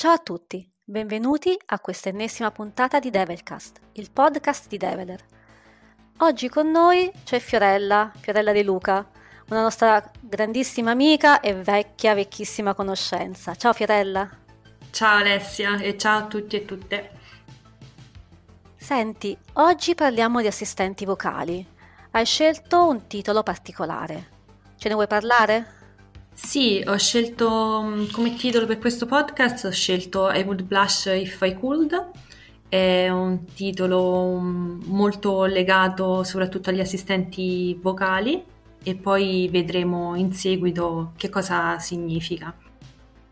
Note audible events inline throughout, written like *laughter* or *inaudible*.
Ciao a tutti, benvenuti a questa ennesima puntata di Devilcast, il podcast di Develer. Oggi con noi c'è Fiorella, Fiorella De Luca, una nostra grandissima amica e vecchia, vecchissima conoscenza. Ciao Fiorella. Ciao Alessia e ciao a tutti e tutte. Senti, oggi parliamo di assistenti vocali. Hai scelto un titolo particolare. Ce ne vuoi parlare? Sì, ho scelto mm, come titolo per questo podcast, ho scelto I Would Blush If I Could. È un titolo mm, molto legato soprattutto agli assistenti vocali e poi vedremo in seguito che cosa significa.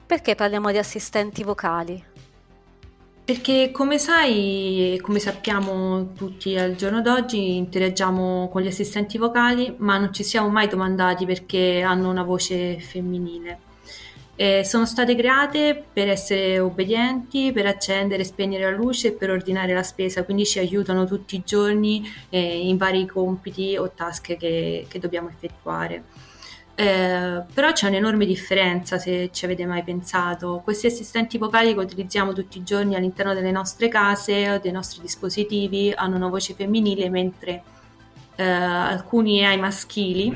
Perché parliamo di assistenti vocali? Perché come sai e come sappiamo tutti al giorno d'oggi interagiamo con gli assistenti vocali, ma non ci siamo mai domandati perché hanno una voce femminile. Eh, sono state create per essere obbedienti, per accendere e spegnere la luce e per ordinare la spesa, quindi ci aiutano tutti i giorni eh, in vari compiti o task che, che dobbiamo effettuare. Eh, però c'è un'enorme differenza se ci avete mai pensato. Questi assistenti vocali che utilizziamo tutti i giorni all'interno delle nostre case o dei nostri dispositivi hanno una voce femminile, mentre eh, alcuni AI maschili,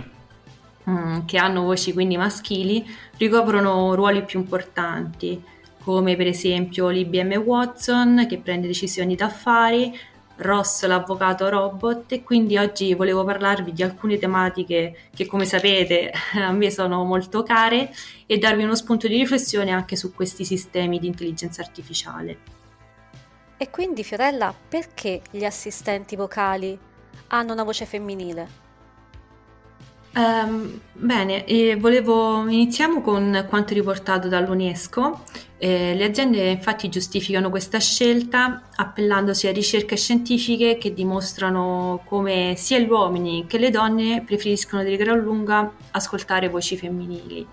mh, mm, che hanno voci quindi maschili, ricoprono ruoli più importanti, come per esempio l'IBM Watson che prende decisioni d'affari, Ross l'avvocato robot e quindi oggi volevo parlarvi di alcune tematiche che come sapete *laughs* a me sono molto care e darvi uno spunto di riflessione anche su questi sistemi di intelligenza artificiale. E quindi Fiorella, perché gli assistenti vocali hanno una voce femminile? Um, bene, volevo, iniziamo con quanto riportato dall'UNESCO. Eh, le aziende infatti giustificano questa scelta appellandosi a ricerche scientifiche che dimostrano come sia gli uomini che le donne preferiscono di gran lunga ascoltare voci femminili.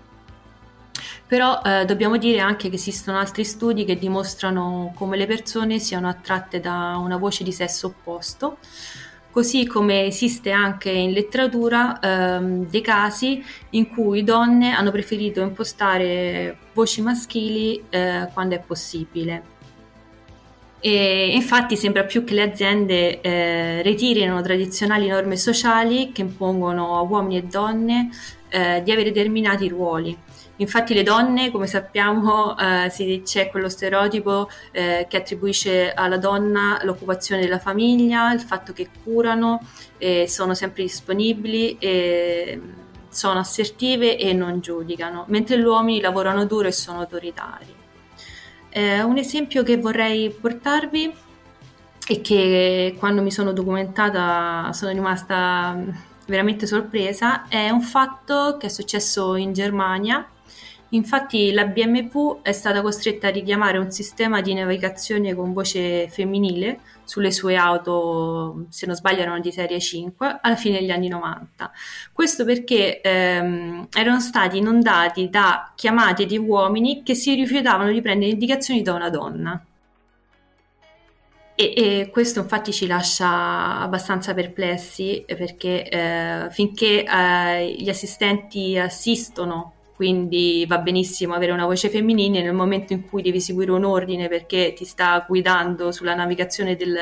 Però eh, dobbiamo dire anche che esistono altri studi che dimostrano come le persone siano attratte da una voce di sesso opposto così come esiste anche in letteratura ehm, dei casi in cui donne hanno preferito impostare voci maschili eh, quando è possibile. E infatti sembra più che le aziende eh, ritirino tradizionali norme sociali che impongono a uomini e donne eh, di avere determinati ruoli Infatti le donne, come sappiamo, eh, c'è quello stereotipo eh, che attribuisce alla donna l'occupazione della famiglia, il fatto che curano, eh, sono sempre disponibili, sono assertive e non giudicano, mentre gli uomini lavorano duro e sono autoritari. Eh, un esempio che vorrei portarvi e che quando mi sono documentata sono rimasta veramente sorpresa è un fatto che è successo in Germania Infatti la BMW è stata costretta a richiamare un sistema di navigazione con voce femminile sulle sue auto, se non sbaglio erano di serie 5, alla fine degli anni 90. Questo perché ehm, erano stati inondati da chiamate di uomini che si rifiutavano di prendere indicazioni da una donna. E, e, questo infatti ci lascia abbastanza perplessi perché eh, finché eh, gli assistenti assistono quindi va benissimo avere una voce femminile nel momento in cui devi seguire un ordine perché ti sta guidando sulla navigazione del,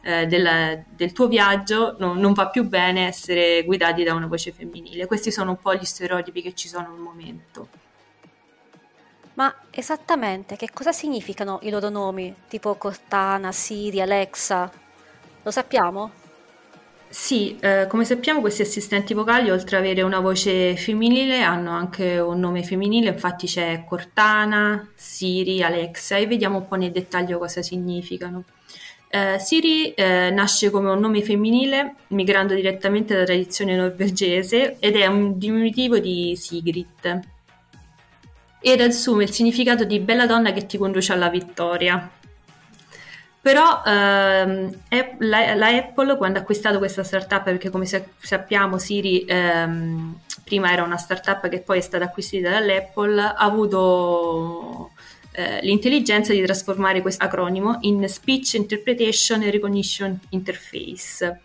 eh, del, del tuo viaggio, no, non va più bene essere guidati da una voce femminile. Questi sono un po' gli stereotipi che ci sono al momento. Ma esattamente che cosa significano i loro nomi, tipo Cortana, Siri, Alexa? Lo sappiamo? Sì, eh, come sappiamo questi assistenti vocali oltre ad avere una voce femminile hanno anche un nome femminile, infatti c'è Cortana, Siri, Alexa e vediamo un po' nel dettaglio cosa significano. Eh, Siri eh, nasce come un nome femminile migrando direttamente dalla tradizione norvegese ed è un diminutivo di Sigrid ed assume il significato di bella donna che ti conduce alla vittoria. Però ehm, la, la, Apple quando ha acquistato questa startup, perché come sappiamo Siri ehm, prima era una startup che poi è stata acquisita dall'Apple, ha avuto eh, l'intelligenza di trasformare questo acronimo in Speech Interpretation and Recognition Interface.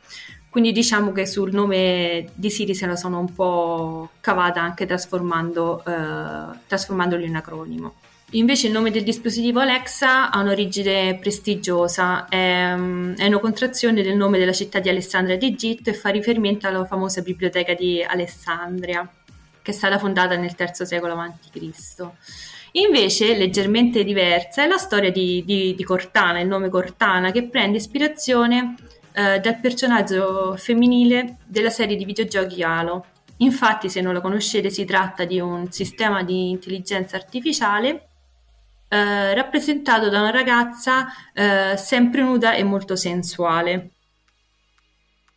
Quindi diciamo che sul nome di Siri se la sono un po' cavata anche trasformando, eh, trasformandolo in acronimo. Invece il nome del dispositivo Alexa ha un'origine prestigiosa, è, è una contrazione del nome della città di Alessandria d'Egitto e fa riferimento alla famosa biblioteca di Alessandria, che è stata fondata nel III secolo a.C. Invece, leggermente diversa, è la storia di, di, di Cortana, il nome Cortana, che prende ispirazione eh, dal personaggio femminile della serie di videogiochi Halo. Infatti, se non la conoscete, si tratta di un sistema di intelligenza artificiale eh, rappresentato da una ragazza eh, sempre nuda e molto sensuale.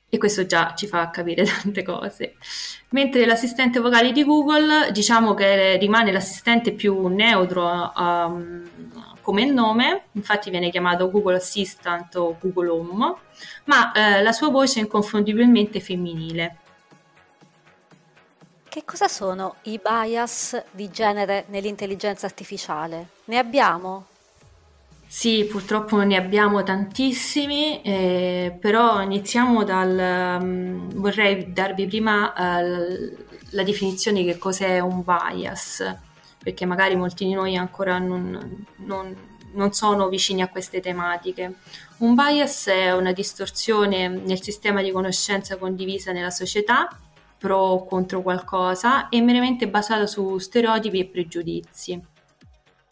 E questo già ci fa capire *laughs* tante cose. Mentre l'assistente vocale di Google, diciamo che rimane l'assistente più neutro um, come nome, infatti viene chiamato Google Assistant o Google Home, ma eh, la sua voce è inconfondibilmente femminile. Che cosa sono i bias di genere nell'intelligenza artificiale? Ne abbiamo? Sì, purtroppo ne abbiamo tantissimi, eh, però iniziamo dal... Um, vorrei darvi prima uh, la definizione di che cos'è un bias, perché magari molti di noi ancora non, non, non sono vicini a queste tematiche. Un bias è una distorsione nel sistema di conoscenza condivisa nella società pro o contro qualcosa è meramente basato su stereotipi e pregiudizi.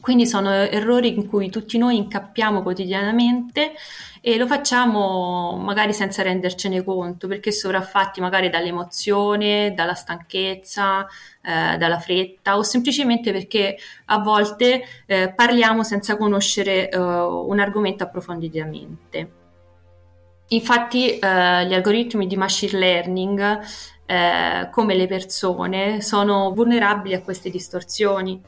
Quindi sono errori in cui tutti noi incappiamo quotidianamente e lo facciamo magari senza rendercene conto, perché sovraffatti magari dall'emozione, dalla stanchezza, eh, dalla fretta o semplicemente perché a volte eh, parliamo senza conoscere eh, un argomento approfonditamente. Infatti eh, gli algoritmi di machine learning eh, come le persone sono vulnerabili a queste distorsioni.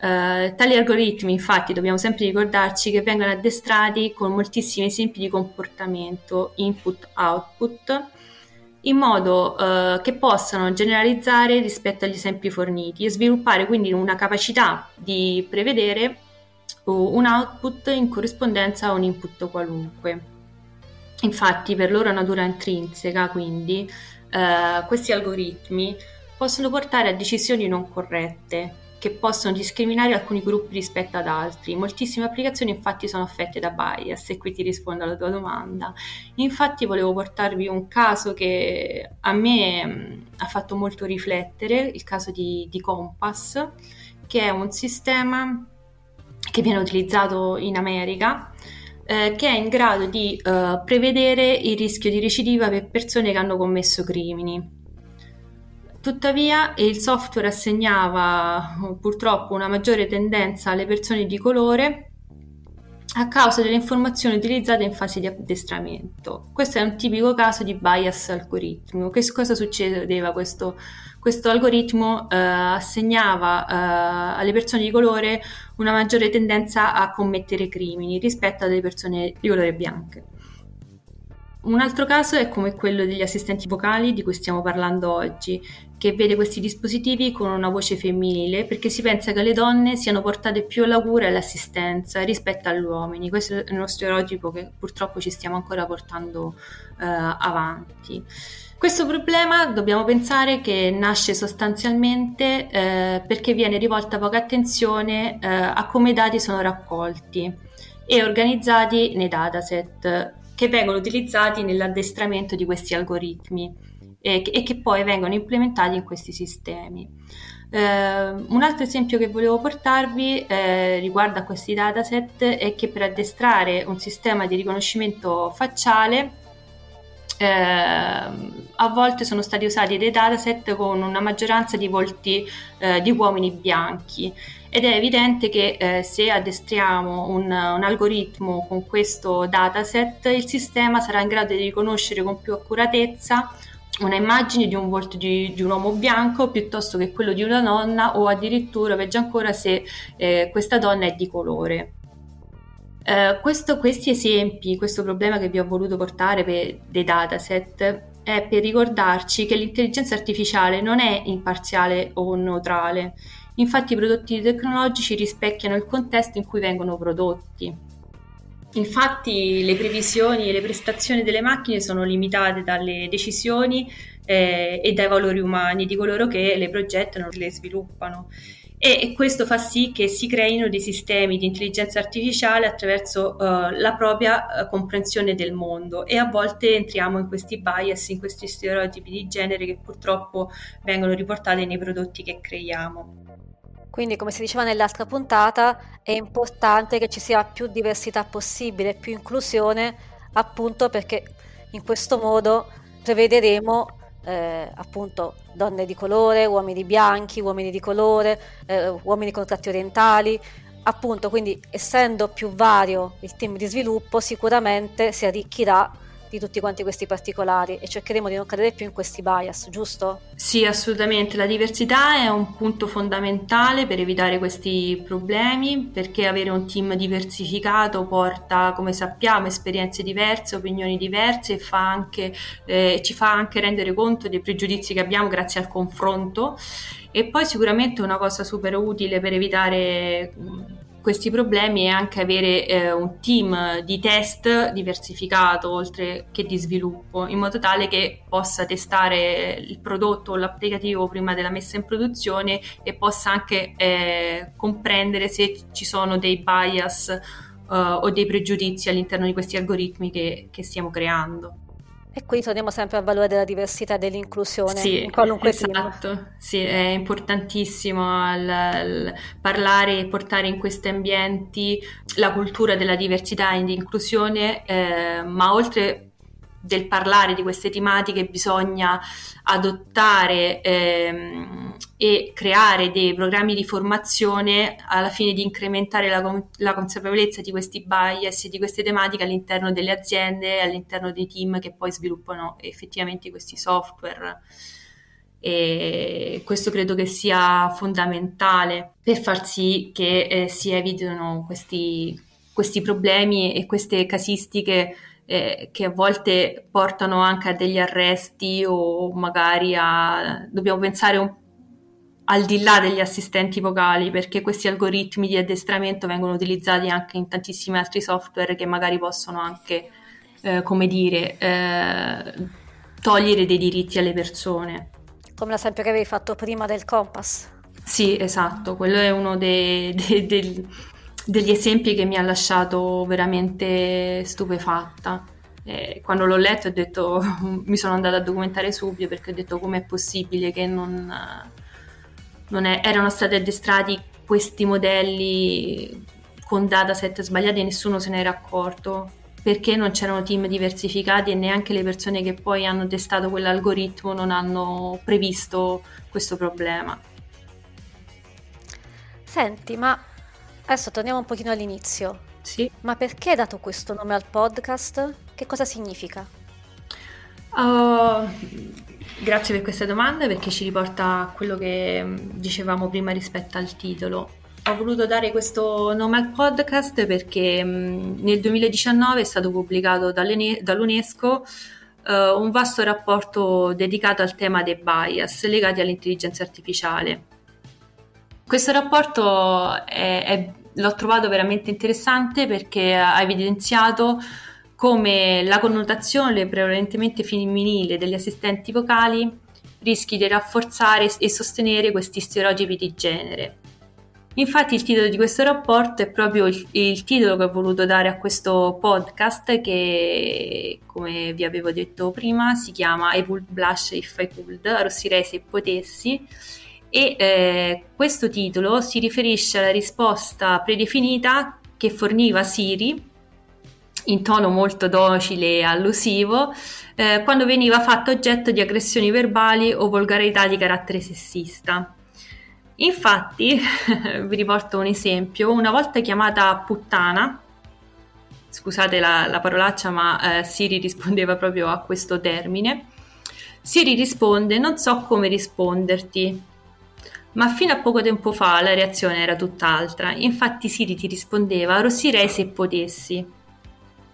Eh, tali algoritmi infatti dobbiamo sempre ricordarci che vengono addestrati con moltissimi esempi di comportamento input-output in modo eh, che possano generalizzare rispetto agli esempi forniti e sviluppare quindi una capacità di prevedere un output in corrispondenza a un input qualunque. Infatti per loro natura intrinseca quindi eh, questi algoritmi possono portare a decisioni non corrette che possono discriminare alcuni gruppi rispetto ad altri. Moltissime applicazioni infatti sono affette da bias e qui ti rispondo alla tua domanda. Infatti volevo portarvi un caso che a me mh, ha fatto molto riflettere, il caso di, di Compass, che è un sistema che viene utilizzato in America eh, che è in grado di eh, prevedere il rischio di recidiva per persone che hanno commesso crimini. Tuttavia il software assegnava purtroppo una maggiore tendenza alle persone di colore a causa delle informazioni utilizzate in fase di addestramento. Questo è un tipico caso di bias algoritmico. Che cosa succedeva questo questo algoritmo eh, assegnava eh, alle persone di colore una maggiore tendenza a commettere crimini rispetto alle persone di colore bianche. Un altro caso è come quello degli assistenti vocali di cui stiamo parlando oggi, che vede questi dispositivi con una voce femminile perché si pensa che le donne siano portate più alla cura e all'assistenza rispetto agli uomini. Questo è nostro stereotipo che purtroppo ci stiamo ancora portando eh, avanti. Questo problema dobbiamo pensare che nasce sostanzialmente eh, perché viene rivolta poca attenzione eh, a come i dati sono raccolti e organizzati nei dataset che vengono utilizzati nell'addestramento di questi algoritmi e, e che poi vengono implementati in questi sistemi. Eh, un altro esempio che volevo portarvi eh, riguardo a questi dataset è che per addestrare un sistema di riconoscimento facciale eh, a volte sono stati usati dei dataset con una maggioranza di volti eh, di uomini bianchi ed è evidente che eh, se addestriamo un, un, algoritmo con questo dataset il sistema sarà in grado di riconoscere con più accuratezza una immagine di un volto di, di un uomo bianco piuttosto che quello di una donna o addirittura peggio ancora se eh, questa donna è di colore. Eh, questo, questi esempi, questo problema che vi ho voluto portare per dei dataset è per ricordarci che l'intelligenza artificiale non è imparziale o neutrale. Infatti i prodotti tecnologici rispecchiano il contesto in cui vengono prodotti. Infatti le previsioni e le prestazioni delle macchine sono limitate dalle decisioni eh, e dai valori umani di coloro che le progettano e le sviluppano. e questo fa sì che si creino dei sistemi di intelligenza artificiale attraverso uh, la propria uh, comprensione del mondo e a volte entriamo in questi bias, in questi stereotipi di genere che purtroppo vengono riportati nei prodotti che creiamo. Quindi, come si diceva nell'altra puntata, è importante che ci sia più diversità possibile, più inclusione, appunto perché in questo modo prevederemo eh, appunto donne di colore, uomini bianchi, uomini di colore, eh, uomini con tratti orientali, appunto quindi essendo più vario il team di sviluppo sicuramente si arricchirà di tutti quanti questi particolari e cercheremo di non cadere più in questi bias, giusto? Sì, assolutamente. La diversità è un punto fondamentale per evitare questi problemi, perché avere un team diversificato porta, come sappiamo, esperienze diverse, opinioni diverse e fa anche, eh, ci fa anche rendere conto dei pregiudizi che abbiamo grazie al confronto. E poi sicuramente una cosa super utile per evitare questi problemi è anche avere eh, un team di test diversificato oltre che di sviluppo, in modo tale che possa testare il prodotto o l'applicativo prima della messa in produzione e possa anche eh, comprendere se ci sono dei bias eh, o dei pregiudizi all'interno di questi algoritmi che, che stiamo creando. E qui torniamo sempre al valore della diversità e dell'inclusione sì, in qualunque esatto. Team. Sì, è importantissimo il, il parlare e portare in questi ambienti la cultura della diversità e dell'inclusione, eh, ma oltre del parlare di queste tematiche bisogna adottare ehm, e creare dei programmi di formazione alla fine di incrementare la, la, consapevolezza di questi bias e di queste tematiche all'interno delle aziende, all'interno dei team che poi sviluppano effettivamente questi software. E questo credo che sia fondamentale per far sì che eh, si evitino questi, questi problemi e queste casistiche eh, che a volte portano anche a degli arresti o magari a... dobbiamo pensare un, al di là degli assistenti vocali perché questi algoritmi di addestramento vengono utilizzati anche in tantissimi altri software che magari possono anche, eh, come dire, eh, togliere dei diritti alle persone. Come l'esempio che avevi fatto prima del Compass. Sì, esatto, quello è uno dei, dei, dei degli esempi che mi ha lasciato veramente stupefatta. E quando l'ho letto ho detto, *laughs* mi sono andata a documentare subito perché ho detto com'è possibile che non, non è, erano stati addestrati questi modelli con dataset sbagliati e nessuno se n'era accorto perché non c'erano team diversificati e neanche le persone che poi hanno testato quell'algoritmo non hanno previsto questo problema. Senti, ma Adesso torniamo un pochino all'inizio. Sì. Ma perché hai dato questo nome al podcast? Che cosa significa? Uh, grazie per questa domanda perché ci riporta a quello che mm, dicevamo prima rispetto al titolo. Ho voluto dare questo nome al podcast perché um, nel 2019 è stato pubblicato dall'UNESCO uh, un vasto rapporto dedicato al tema dei bias legati all'intelligenza artificiale. Questo rapporto è, è l'ho trovato veramente interessante perché ha evidenziato come la connotazione prevalentemente femminile degli assistenti vocali rischi di rafforzare e sostenere questi stereotipi di genere. Infatti il titolo di questo rapporto è proprio il, il, titolo che ho voluto dare a questo podcast che, come vi avevo detto prima, si chiama I Would Blush If I Could, arrossirei se potessi, e eh, questo titolo si riferisce alla risposta predefinita che forniva Siri in tono molto docile e allusivo eh, quando veniva fatto oggetto di aggressioni verbali o volgarità di carattere sessista. Infatti, *laughs* vi riporto un esempio, una volta chiamata puttana, scusate la, la parolaccia, ma eh, Siri rispondeva proprio a questo termine, Siri risponde non so come risponderti, ma fino a poco tempo fa la reazione era tutt'altra, infatti Siri ti rispondeva arrossirei se potessi.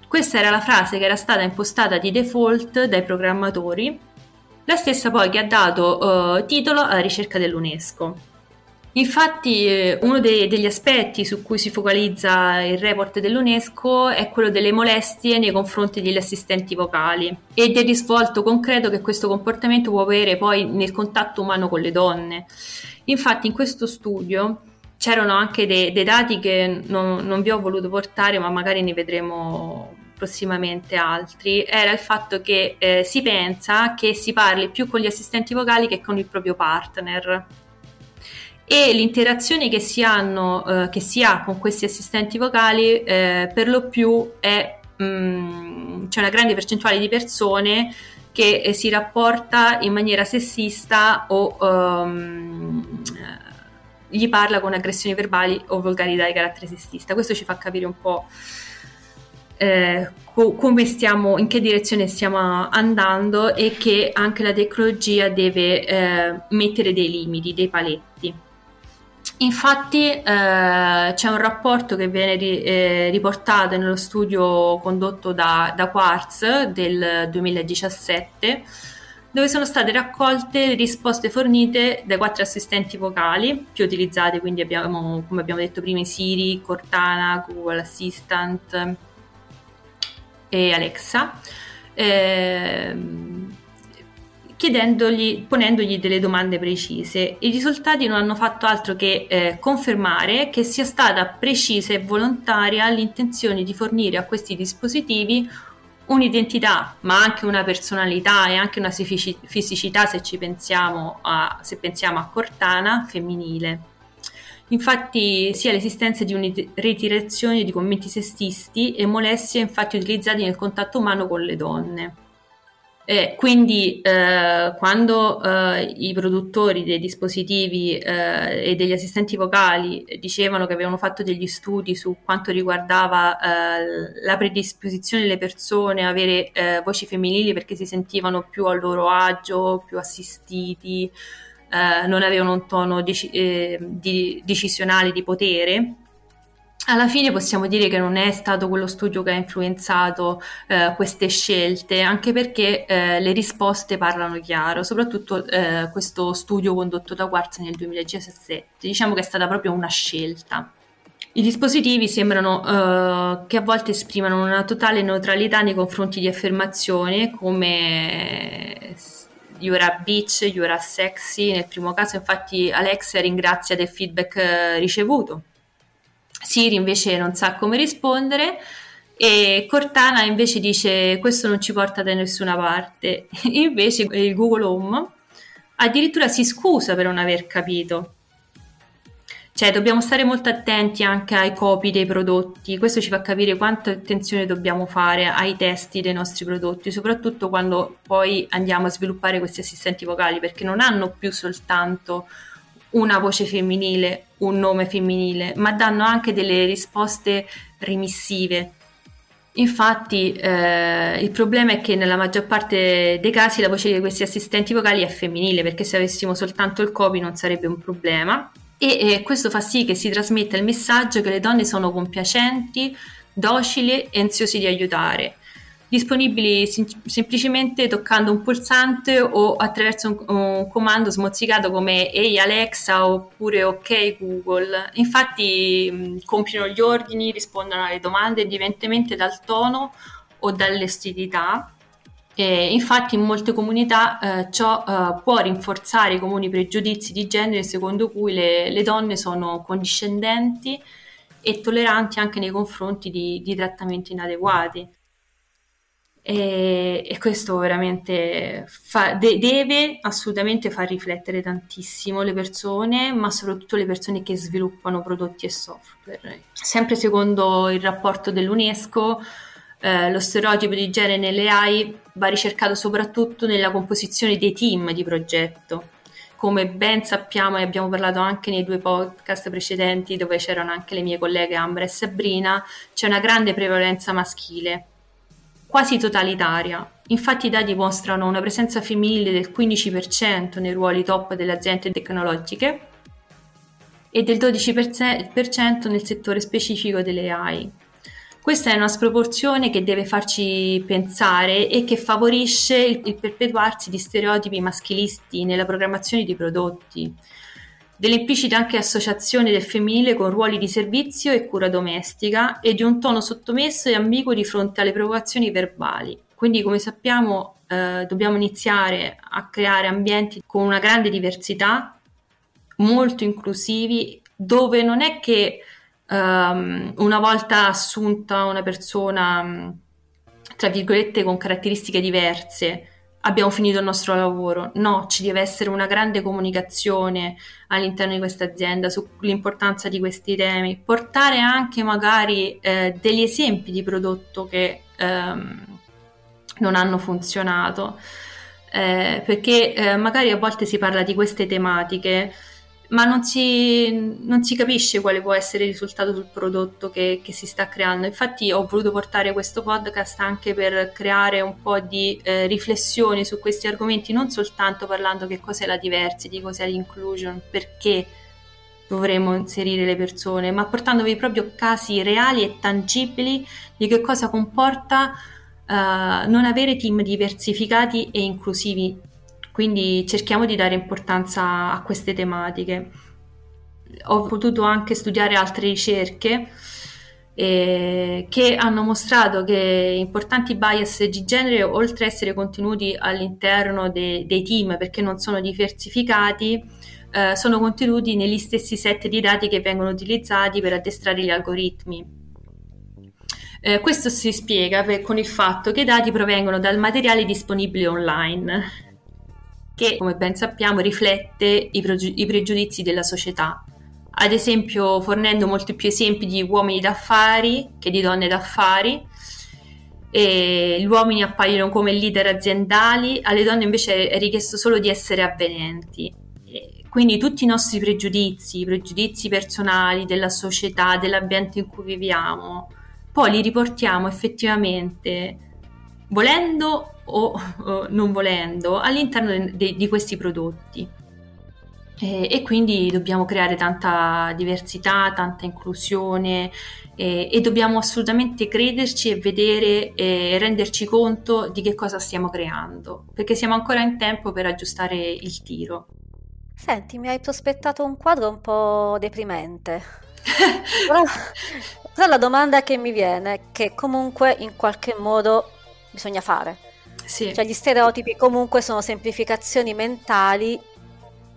Questa era la frase che era stata impostata di default dai programmatori, la stessa poi che ha dato uh, titolo alla ricerca dell'UNESCO. Infatti eh, uno dei, degli aspetti su cui si focalizza il report dell'UNESCO è quello delle molestie nei confronti degli assistenti vocali e del risvolto concreto che questo comportamento può avere poi nel contatto umano con le donne. Infatti in questo studio c'erano anche dei, dei dati che non, non vi ho voluto portare ma magari ne vedremo prossimamente altri, era il fatto che eh, si pensa che si parli più con gli assistenti vocali che con il proprio partner. E l'interazione che si, hanno, eh, che si ha con questi assistenti vocali eh, per lo più è mh, mm, c'è una grande percentuale di persone che eh, si rapporta in maniera sessista o um, gli parla con aggressioni verbali o volgarità di carattere sessista. Questo ci fa capire un po' eh, co- stiamo, in che direzione stiamo andando e che anche la tecnologia deve eh, mettere dei limiti, dei paletti. Infatti eh, c'è un rapporto che viene ri, eh, riportato nello studio condotto da, da Quartz del 2017 dove sono state raccolte le risposte fornite dai quattro assistenti vocali più utilizzati, quindi abbiamo, come abbiamo detto prima, Siri, Cortana, Google Assistant e Alexa. Eh, ponendogli delle domande precise. I risultati non hanno fatto altro che eh, confermare che sia stata precisa e volontaria l'intenzione di fornire a questi dispositivi un'identità, ma anche una personalità e anche una fisicità se ci pensiamo a, se pensiamo a Cortana femminile. Infatti sia l'esistenza di un'ritirazione di commenti sessisti e molestie infatti utilizzati nel contatto umano con le donne. Eh, quindi eh, quando eh, i produttori dei dispositivi eh, e degli assistenti vocali dicevano che avevano fatto degli studi su quanto riguardava eh, la predisposizione delle persone a avere eh, voci femminili perché si sentivano più a loro agio, più assistiti, non avevano un tono dec- di, decisionale di potere, alla fine possiamo dire che non è stato quello studio che ha influenzato eh, queste scelte, anche perché eh, le risposte parlano chiaro, soprattutto eh, questo studio condotto da Quartz nel 2017. Diciamo che è stata proprio una scelta. I dispositivi sembrano uh, che a volte esprimano una totale neutralità nei confronti di affermazioni come You're Beach, You're Sexy. Nel primo caso, infatti, Alexia ringrazia del feedback uh, ricevuto Siri invece non sa come rispondere e Cortana invece dice questo non ci porta da nessuna parte. *laughs* invece il Google Home addirittura si scusa per non aver capito. Cioè, dobbiamo stare molto attenti anche ai copi dei prodotti. Questo ci fa capire quanta attenzione dobbiamo fare ai testi dei nostri prodotti, soprattutto quando poi andiamo a sviluppare questi assistenti vocali, perché non hanno più soltanto una voce femminile, un nome femminile, ma danno anche delle risposte remissive. Infatti eh, il problema è che nella maggior parte dei casi la voce di questi assistenti vocali è femminile, perché se avessimo soltanto il copy non sarebbe un problema. E, e questo fa sì che si trasmetta il messaggio che le donne sono compiacenti, docili e ansiosi di aiutare disponibili sim- semplicemente toccando un pulsante o attraverso un, un, comando smozzicato come Ehi Alexa oppure Ok Google. Infatti mh, compiono gli ordini, rispondono alle domande indipendentemente dal tono o dall'estilità. E infatti in molte comunità eh, ciò eh, può rinforzare i comuni pregiudizi di genere secondo cui le, le donne sono condiscendenti e tolleranti anche nei confronti di, di trattamenti inadeguati. E, e questo veramente fa, de- deve assolutamente far riflettere tantissimo le persone, ma soprattutto le persone che sviluppano prodotti e software. Sempre secondo il rapporto dell'UNESCO, eh, lo stereotipo di genere nelle AI va ricercato soprattutto nella composizione dei team di progetto. Come ben sappiamo e abbiamo parlato anche nei due podcast precedenti dove c'erano anche le mie colleghe Ambra e Sabrina, c'è una grande prevalenza maschile quasi totalitaria. Infatti i dati mostrano una presenza femminile del 15% nei ruoli top delle aziende tecnologiche e del 12% nel settore specifico delle AI. Questa è una sproporzione che deve farci pensare e che favorisce il, perpetuarsi di stereotipi maschilisti nella programmazione di prodotti delle implicite anche associazioni del femminile con ruoli di servizio e cura domestica e di un tono sottomesso e ambiguo di fronte alle provocazioni verbali. Quindi, come sappiamo, eh, dobbiamo iniziare a creare ambienti con una grande diversità, molto inclusivi, dove non è che um, una volta assunta una persona, tra virgolette, con caratteristiche diverse, abbiamo finito il nostro lavoro. No, ci deve essere una grande comunicazione all'interno di questa azienda sull'importanza di questi temi, portare anche magari eh, degli esempi di prodotto che ehm, non hanno funzionato, eh, perché eh, magari a volte si parla di queste tematiche ma non si, non si, capisce quale può essere il risultato sul prodotto che, che, si sta creando. Infatti ho voluto portare questo podcast anche per creare un po' di eh, riflessioni su questi argomenti, non soltanto parlando che cos'è la diversity, cos'è l'inclusion, perché dovremmo inserire le persone, ma portandovi proprio casi reali e tangibili di che cosa comporta uh, non avere team diversificati e inclusivi quindi cerchiamo di dare importanza a queste tematiche. Ho potuto anche studiare altre ricerche eh, che hanno mostrato che importanti bias di genere, oltre a essere contenuti all'interno de- dei team perché non sono diversificati, eh, sono contenuti negli stessi set di dati che vengono utilizzati per addestrare gli algoritmi. Eh, questo si spiega per, con il fatto che i dati provengono dal materiale disponibile online che, come ben sappiamo, riflette i, pregiu- i pregiudizi della società. Ad esempio, fornendo molti più esempi di uomini d'affari che di donne d'affari. E gli uomini appaiono come leader aziendali, alle donne invece è richiesto solo di essere avvenenti. Quindi tutti i nostri pregiudizi, i pregiudizi personali della società, dell'ambiente in cui viviamo, poi li riportiamo effettivamente volendo o, o non volendo all'interno de, de, di questi prodotti. E, e, quindi dobbiamo creare tanta diversità, tanta inclusione e, e dobbiamo assolutamente crederci e vedere e renderci conto di che cosa stiamo creando, perché siamo ancora in tempo per aggiustare il tiro. Senti, mi hai prospettato un quadro un po' deprimente. *laughs* però, però la domanda che mi viene è che comunque in qualche modo bisogna fare. Sì. Cioè gli stereotipi comunque sono semplificazioni mentali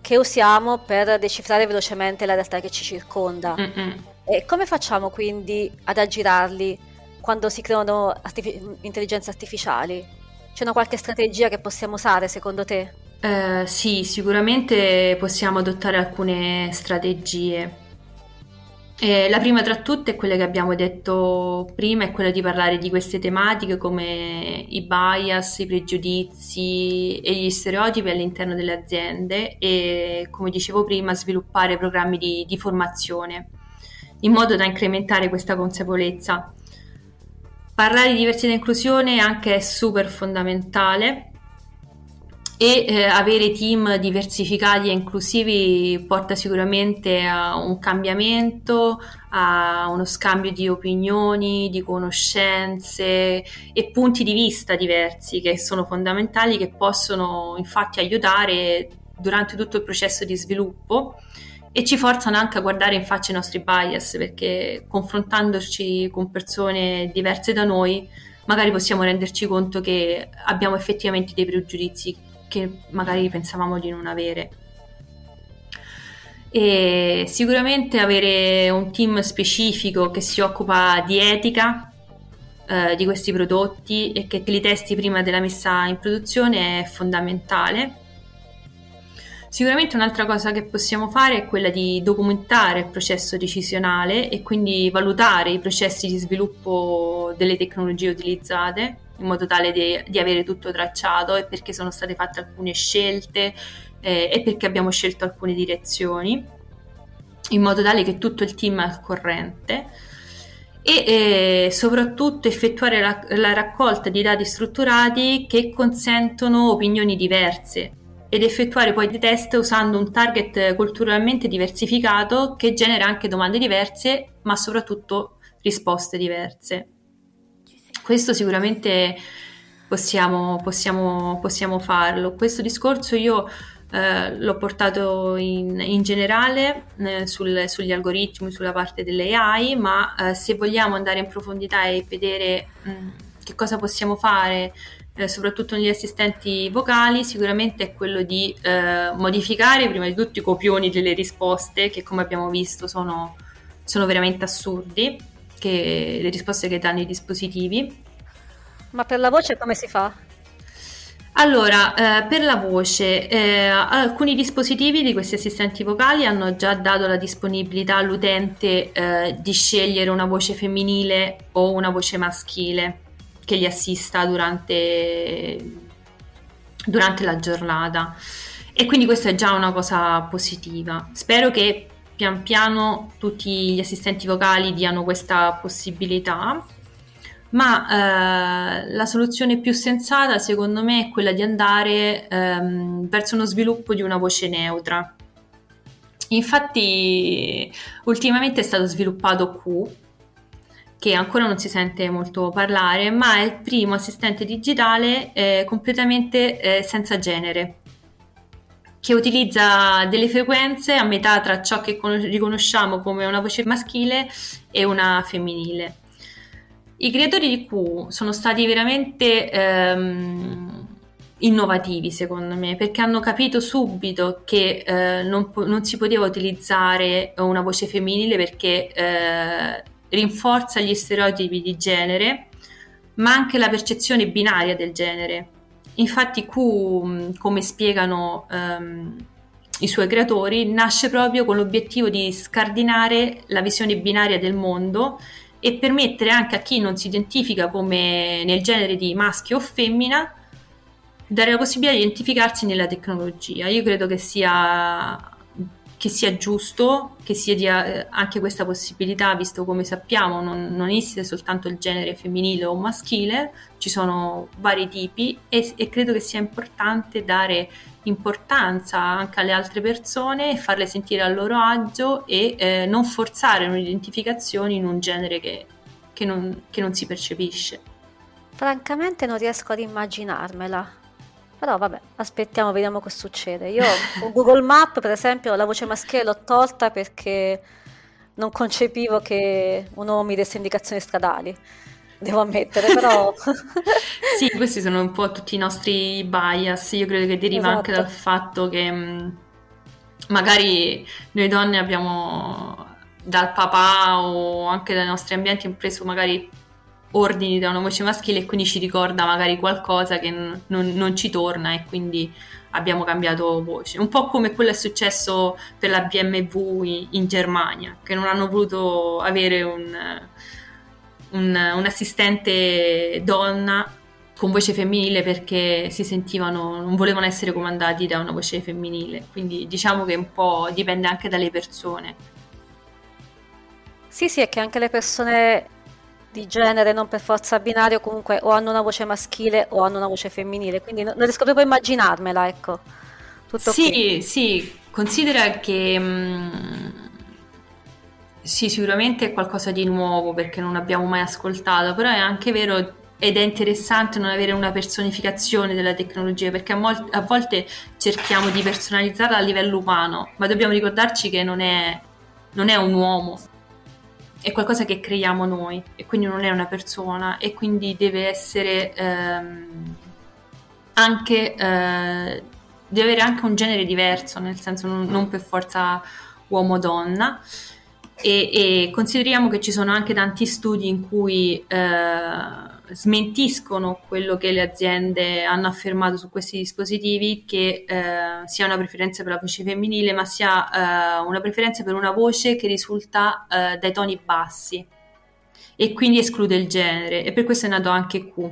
che usiamo per decifrare velocemente la realtà che ci circonda. Mm-mm. E come facciamo quindi ad aggirarli quando si creano artific- intelligenze artificiali? C'è una qualche strategia che possiamo usare secondo te? Eh, sì, sicuramente possiamo adottare alcune strategie. Eh, la prima tra tutte è quella che abbiamo detto prima, è quella di parlare di queste tematiche come i bias, i pregiudizi e gli stereotipi all'interno delle aziende e, come dicevo prima, sviluppare programmi di, di formazione in modo da incrementare questa consapevolezza. Parlare di diversità e inclusione anche è super fondamentale e eh, avere team diversificati e inclusivi porta sicuramente a un cambiamento, a uno scambio di opinioni, di conoscenze e punti di vista diversi che sono fondamentali, che possono infatti aiutare durante tutto il processo di sviluppo e ci forzano anche a guardare in faccia i nostri bias perché confrontandoci con persone diverse da noi magari possiamo renderci conto che abbiamo effettivamente dei pregiudizi che magari pensavamo di non avere. E sicuramente avere un team specifico che si occupa di etica eh, di questi prodotti e che li testi prima della messa in produzione è fondamentale. Sicuramente un'altra cosa che possiamo fare è quella di documentare il processo decisionale e quindi valutare i processi di sviluppo delle tecnologie utilizzate in modo tale di, di avere tutto tracciato e perché sono state fatte alcune scelte eh, e perché abbiamo scelto alcune direzioni, in modo tale che tutto il team è al corrente e eh, soprattutto effettuare la, la, raccolta di dati strutturati che consentono opinioni diverse ed effettuare poi dei test usando un target culturalmente diversificato che genera anche domande diverse ma soprattutto risposte diverse. Questo sicuramente possiamo, possiamo, possiamo farlo. Questo discorso io eh, l'ho portato in, in generale eh, sul, sugli algoritmi, sulla parte delle AI, ma eh, se vogliamo andare in profondità e vedere mh, mm, che cosa possiamo fare, eh, soprattutto negli assistenti vocali, sicuramente è quello di eh, modificare prima di tutto i copioni delle risposte, che come abbiamo visto sono, sono veramente assurdi, che, le risposte che danno i dispositivi. Ma per la voce come si fa? Allora, eh, per la voce, eh, alcuni dispositivi di questi assistenti vocali hanno già dato la disponibilità all'utente eh, di scegliere una voce femminile o una voce maschile che gli assista durante, durante la giornata. E quindi questa è già una cosa positiva. Spero che pian piano tutti gli assistenti vocali diano questa possibilità ma eh, la soluzione più sensata secondo me è quella di andare ehm, verso uno sviluppo di una voce neutra. Infatti ultimamente è stato sviluppato Q, che ancora non si sente molto parlare, ma è il primo assistente digitale eh, completamente eh, senza genere, che utilizza delle frequenze a metà tra ciò che con- riconosciamo come una voce maschile e una femminile. I creatori di Q sono stati veramente ehm, innovativi secondo me perché hanno capito subito che eh, non, po- non, si poteva utilizzare una voce femminile perché eh, rinforza gli stereotipi di genere ma anche la percezione binaria del genere. Infatti Q, come spiegano ehm, i suoi creatori, nasce proprio con l'obiettivo di scardinare la visione binaria del mondo e permettere anche a chi non si identifica come nel genere di maschio o femmina dare la possibilità di identificarsi nella tecnologia. Io credo che sia, che sia giusto che si dia eh, anche questa possibilità, visto come sappiamo non, non, esiste soltanto il genere femminile o maschile, ci sono vari tipi e, e credo che sia importante dare importanza anche alle altre persone farle sentire a loro agio e eh, non forzare un'identificazione in un genere che, che, non, che non si percepisce. Francamente non riesco ad immaginarmela. Però vabbè, aspettiamo, vediamo cosa succede. Io *laughs* con Google Map, per esempio, la voce maschile l'ho tolta perché non concepivo che un uomo mi desse indicazioni stradali devo ammettere, però... *laughs* sì, questi sono un po' tutti i nostri bias, io credo che deriva esatto. anche dal fatto che mh, magari noi donne abbiamo dal papà o anche dai nostri ambienti preso magari ordini da una voce maschile e quindi ci ricorda magari qualcosa che non, non, ci torna e quindi abbiamo cambiato voce. Un po' come quello è successo per la BMW in, in Germania, che non hanno voluto avere un un, un assistente donna con voce femminile perché si sentivano, non volevano essere comandati da una voce femminile, quindi diciamo che un po' dipende anche dalle persone. Sì, sì, è che anche le persone di genere, non per forza binario, comunque o hanno una voce maschile o hanno una voce femminile, quindi non, riesco proprio a immaginarmela, ecco. Tutto sì, qui. sì, considera che... Mh, mm, sì, sicuramente è qualcosa di nuovo perché non abbiamo mai ascoltato, però è anche vero ed è interessante non avere una personificazione della tecnologia perché a, mol- a volte cerchiamo di personalizzarla a livello umano, ma dobbiamo ricordarci che non è, non è un uomo, è qualcosa che creiamo noi e quindi non è una persona e quindi deve essere ehm, anche eh, deve avere anche un genere diverso, nel senso non, non per forza uomo-donna. E, e, consideriamo che ci sono anche tanti studi in cui eh, smentiscono quello che le aziende hanno affermato su questi dispositivi, che eh, sia una preferenza per la voce femminile, ma sia eh, una preferenza per una voce che risulta eh, dai toni bassi e quindi esclude il genere. E per questo è nato anche Q.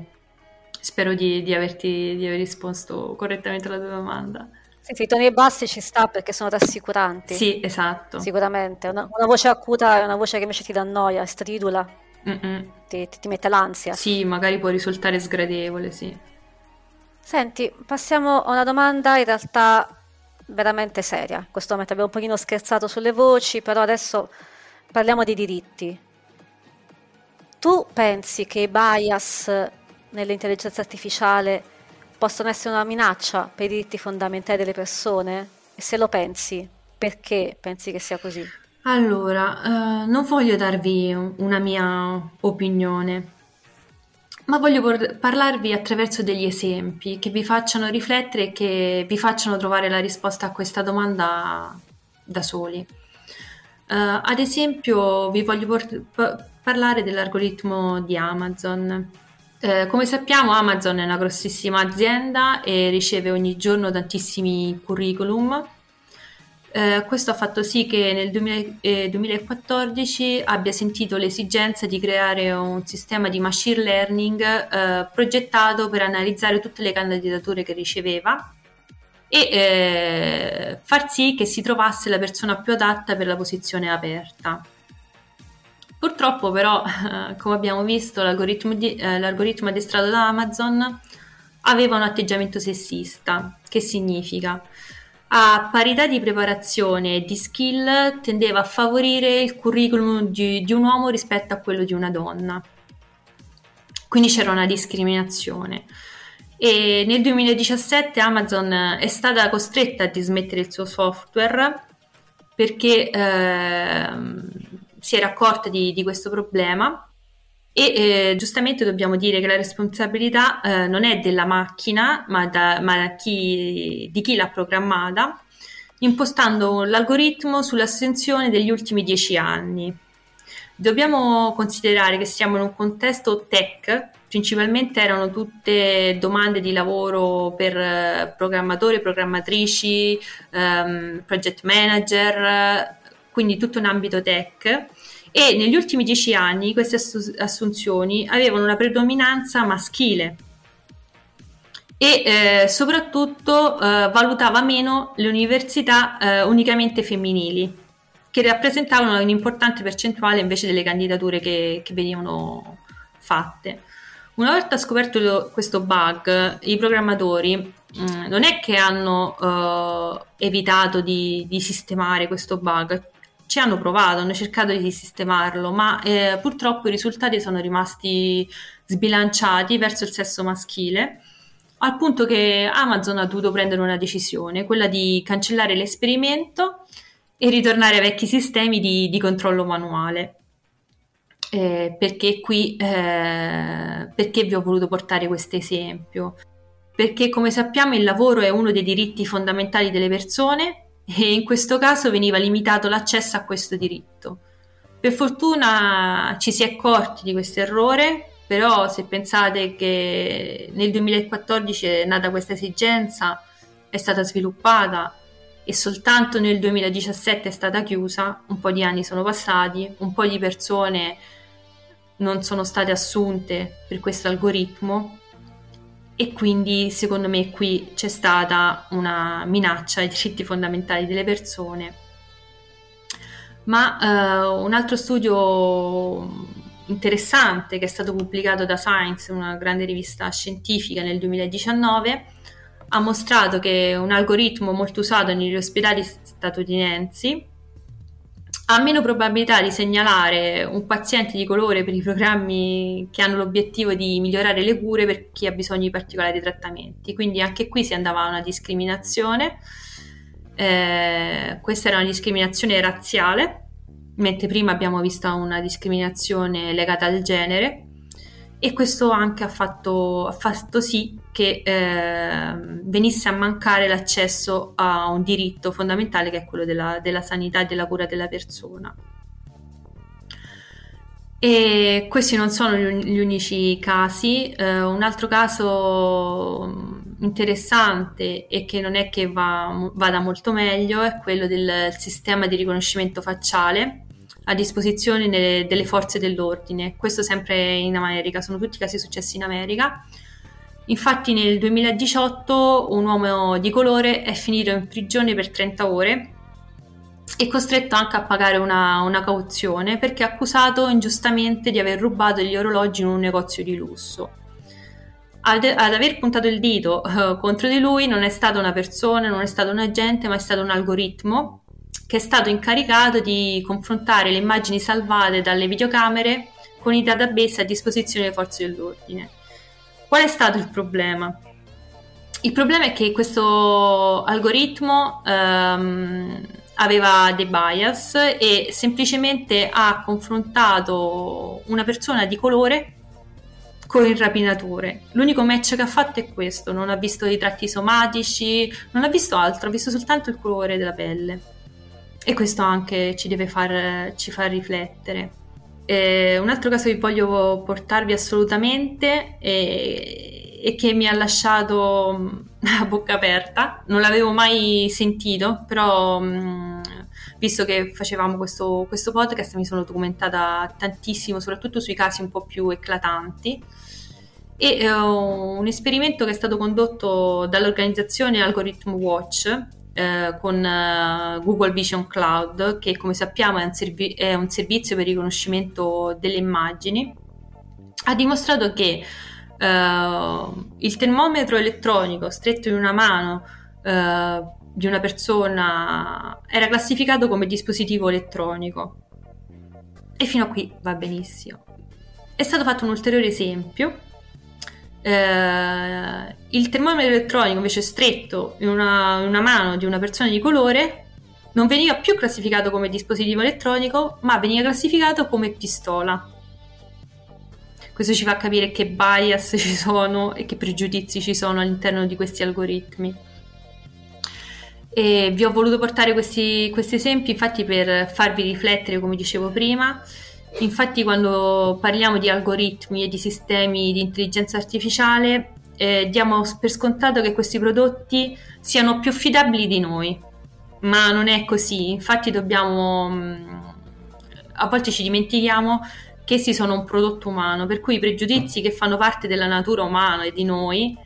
Spero di, di, averti, di aver risposto correttamente alla tua domanda. Sì, i toni bassi ci sta perché sono rassicuranti. Sì, esatto. Sicuramente. Una, una voce acuta è una voce che invece ti dà noia, stridula, ti, ti, ti, mette l'ansia. Sì, magari può risultare sgradevole, sì. Senti, passiamo a una domanda in realtà veramente seria. In questo momento abbiamo un pochino scherzato sulle voci, però adesso parliamo di diritti. Tu pensi che i bias nell'intelligenza artificiale possono essere una minaccia per i diritti fondamentali delle persone? E se lo pensi, perché pensi che sia così? Allora, eh, non voglio darvi una mia opinione, ma voglio por- parlarvi attraverso degli esempi che vi facciano riflettere e che vi facciano trovare la risposta a questa domanda da soli. Uh, ad esempio, vi voglio por- p- parlare dell'algoritmo di Amazon. Uh, come sappiamo, Amazon è una grossissima azienda e riceve ogni giorno tantissimi curriculum eh, questo ha fatto sì che nel 2000, eh, 2014 abbia sentito l'esigenza di creare un sistema di machine learning eh, progettato per analizzare tutte le candidature che riceveva e eh, far sì che si trovasse la persona più adatta per la posizione aperta. Purtroppo però, *laughs* come abbiamo visto, l'algoritmo, di, eh, l'algoritmo addestrato da Amazon aveva un atteggiamento sessista, che significa a parità di preparazione e di skill tendeva a favorire il curriculum di, di un uomo rispetto a quello di una donna. Quindi c'era una discriminazione. E nel 2017 Amazon è stata costretta a dismettere il suo software perché eh, si era accorta di, di questo problema e eh, giustamente dobbiamo dire che la responsabilità eh, non è della macchina, ma, da, ma chi, di chi l'ha programmata, impostando l'algoritmo sull'assenzione degli ultimi dieci anni. Dobbiamo considerare che siamo in un contesto tech, principalmente erano tutte domande di lavoro per eh, programmatori, programmatrici, um, project manager, quindi tutto un ambito tech e negli ultimi dieci anni queste assunzioni avevano una predominanza maschile e eh, soprattutto eh, valutava meno le università eh, unicamente femminili, che rappresentavano un'importante percentuale invece delle candidature che, che venivano fatte. Una volta scoperto questo bug, i programmatori mh, mm, non è che hanno eh, evitato di, di sistemare questo bug, ci hanno provato, hanno cercato di sistemarlo, ma eh, purtroppo i risultati sono rimasti sbilanciati verso il sesso maschile, al punto che Amazon ha dovuto prendere una decisione, quella di cancellare l'esperimento e ritornare ai vecchi sistemi di, di controllo manuale. Eh, perché qui eh, perché vi ho voluto portare questo esempio? Perché come sappiamo il lavoro è uno dei diritti fondamentali delle persone e in questo caso veniva limitato l'accesso a questo diritto. Per fortuna ci si è accorti di questo errore, però se pensate che nel 2014 è nata questa esigenza, è stata sviluppata e soltanto nel 2017 è stata chiusa, un po' di anni sono passati, un po' di persone non sono state assunte per questo algoritmo e quindi secondo me qui c'è stata una minaccia ai diritti fondamentali delle persone. Ma eh, un altro studio interessante che è stato pubblicato da Science, una grande rivista scientifica nel 2019, ha mostrato che un algoritmo molto usato negli ospedali statunitensi ha meno probabilità di segnalare un paziente di colore per i programmi che hanno l'obiettivo di migliorare le cure per chi ha bisogno di particolari trattamenti. Quindi anche qui si andava a una discriminazione. Eh, questa era una discriminazione razziale, mentre prima abbiamo visto una discriminazione legata al genere e questo anche ha fatto, ha fatto sì che eh, venisse a mancare l'accesso a un diritto fondamentale che è quello della, della sanità e della cura della persona. E questi non sono gli unici casi. Eh, un altro caso interessante e che non è che va, vada molto meglio è quello del sistema di riconoscimento facciale a disposizione delle, delle forze dell'ordine. Questo sempre in America, sono tutti casi successi in America. Infatti nel 2018 un uomo di colore è finito in prigione per 30 ore e costretto anche a pagare una, una, cauzione perché è accusato ingiustamente di aver rubato gli orologi in un negozio di lusso. Ad, aver puntato il dito uh, contro di lui non è stata una persona, non è stato un agente, ma è stato un algoritmo che è stato incaricato di confrontare le immagini salvate dalle videocamere con i database a disposizione delle forze dell'ordine. Qual è stato il problema? il problema è che questo algoritmo um, aveva dei bias e semplicemente ha confrontato una persona di colore con il rapinatore. L'unico match che ha fatto è questo, non ha visto i tratti somatici, non ha visto altro, ha visto soltanto il colore della pelle. E questo anche ci deve far, ci far riflettere. Eh, un altro caso che voglio portarvi assolutamente è, è che mi ha lasciato *laughs* a bocca aperta, non l'avevo mai sentito, però mh, visto che facevamo questo, questo, podcast mi sono documentata tantissimo, soprattutto sui casi un po' più eclatanti. E uh, un esperimento che è stato condotto dall'organizzazione Algorithm Watch eh, con uh, Google Vision Cloud, che come sappiamo è un, servi- è un, servizio per riconoscimento delle immagini, ha dimostrato che uh, il termometro elettronico stretto in una mano di una persona era classificato come dispositivo elettronico. E fino a qui va benissimo. È stato fatto un ulteriore esempio. Eh, il termometro elettronico invece stretto in una, in una mano di una persona di colore non veniva più classificato come dispositivo elettronico, ma veniva classificato come pistola. Questo ci fa capire che bias ci sono e che pregiudizi ci sono all'interno di questi algoritmi. E vi ho voluto portare questi, questi esempi infatti per farvi riflettere, come dicevo prima. Infatti quando parliamo di algoritmi e di sistemi di intelligenza artificiale eh, diamo per scontato che questi prodotti siano più affidabili di noi, ma non è così. Infatti dobbiamo, mm, a volte ci dimentichiamo che essi sono un prodotto umano, per cui i pregiudizi che fanno parte della natura umana e di noi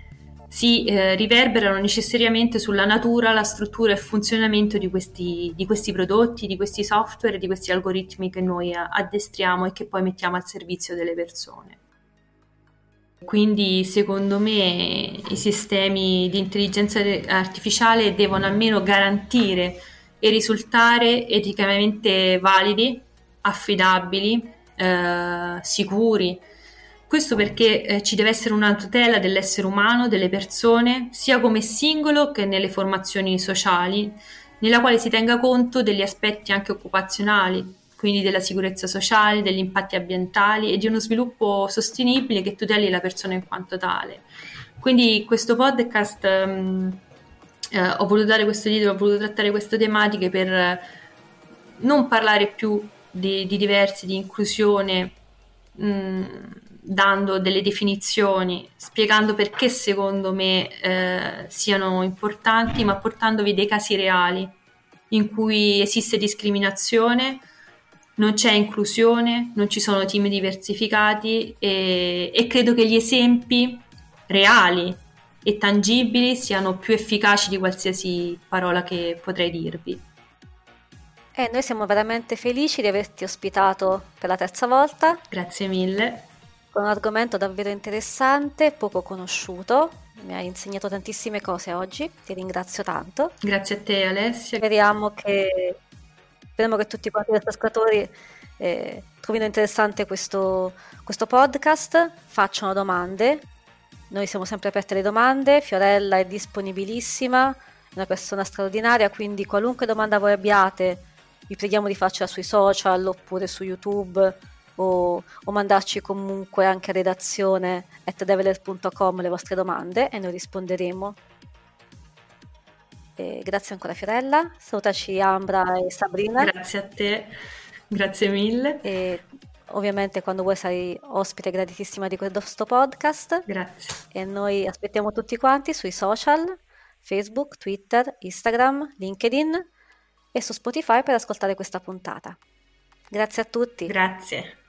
si eh, riverberano necessariamente sulla natura, la struttura e il funzionamento di questi, di questi prodotti, di questi software, di questi algoritmi che noi addestriamo e che poi mettiamo al servizio delle persone. Quindi secondo me i sistemi di intelligenza artificiale devono almeno garantire e risultare eticamente validi, affidabili, eh, sicuri, questo perché eh, ci deve essere una tutela dell'essere umano, delle persone, sia come singolo che nelle formazioni sociali, nella quale si tenga conto degli aspetti anche occupazionali, quindi della sicurezza sociale, degli impatti ambientali e di uno sviluppo sostenibile che tuteli la persona in quanto tale. Quindi questo podcast um, eh, ho voluto dare questo titolo, ho voluto trattare queste tematiche per non parlare più di, di diversi, di inclusione. Mh, mm, dando delle definizioni, spiegando perché secondo me eh, siano importanti, ma portandovi dei casi reali in cui esiste discriminazione, non c'è inclusione, non ci sono team diversificati e, e credo che gli esempi reali e tangibili siano più efficaci di qualsiasi parola che potrei dirvi. E noi siamo veramente felici di averti ospitato per la terza volta. Grazie mille con un argomento davvero interessante, poco conosciuto. Mi hai insegnato tantissime cose oggi, ti ringrazio tanto. Grazie a te Alessia. Speriamo che, speriamo che tutti quanti gli ascoltatori eh, trovino interessante questo, questo podcast, facciano domande. Noi siamo sempre aperti alle domande, Fiorella è disponibilissima, è una persona straordinaria, quindi qualunque domanda voi abbiate vi preghiamo di farcela sui social oppure su YouTube o, o mandarci comunque anche a redazione at develer.com le vostre domande e noi risponderemo. E grazie ancora Fiorella, salutaci Ambra e Sabrina. Grazie a te, grazie mille. E ovviamente quando vuoi sarai ospite gratitissima di questo podcast. Grazie. E noi aspettiamo tutti quanti sui social, Facebook, Twitter, Instagram, LinkedIn e su Spotify per ascoltare questa puntata. Grazie a tutti. Grazie.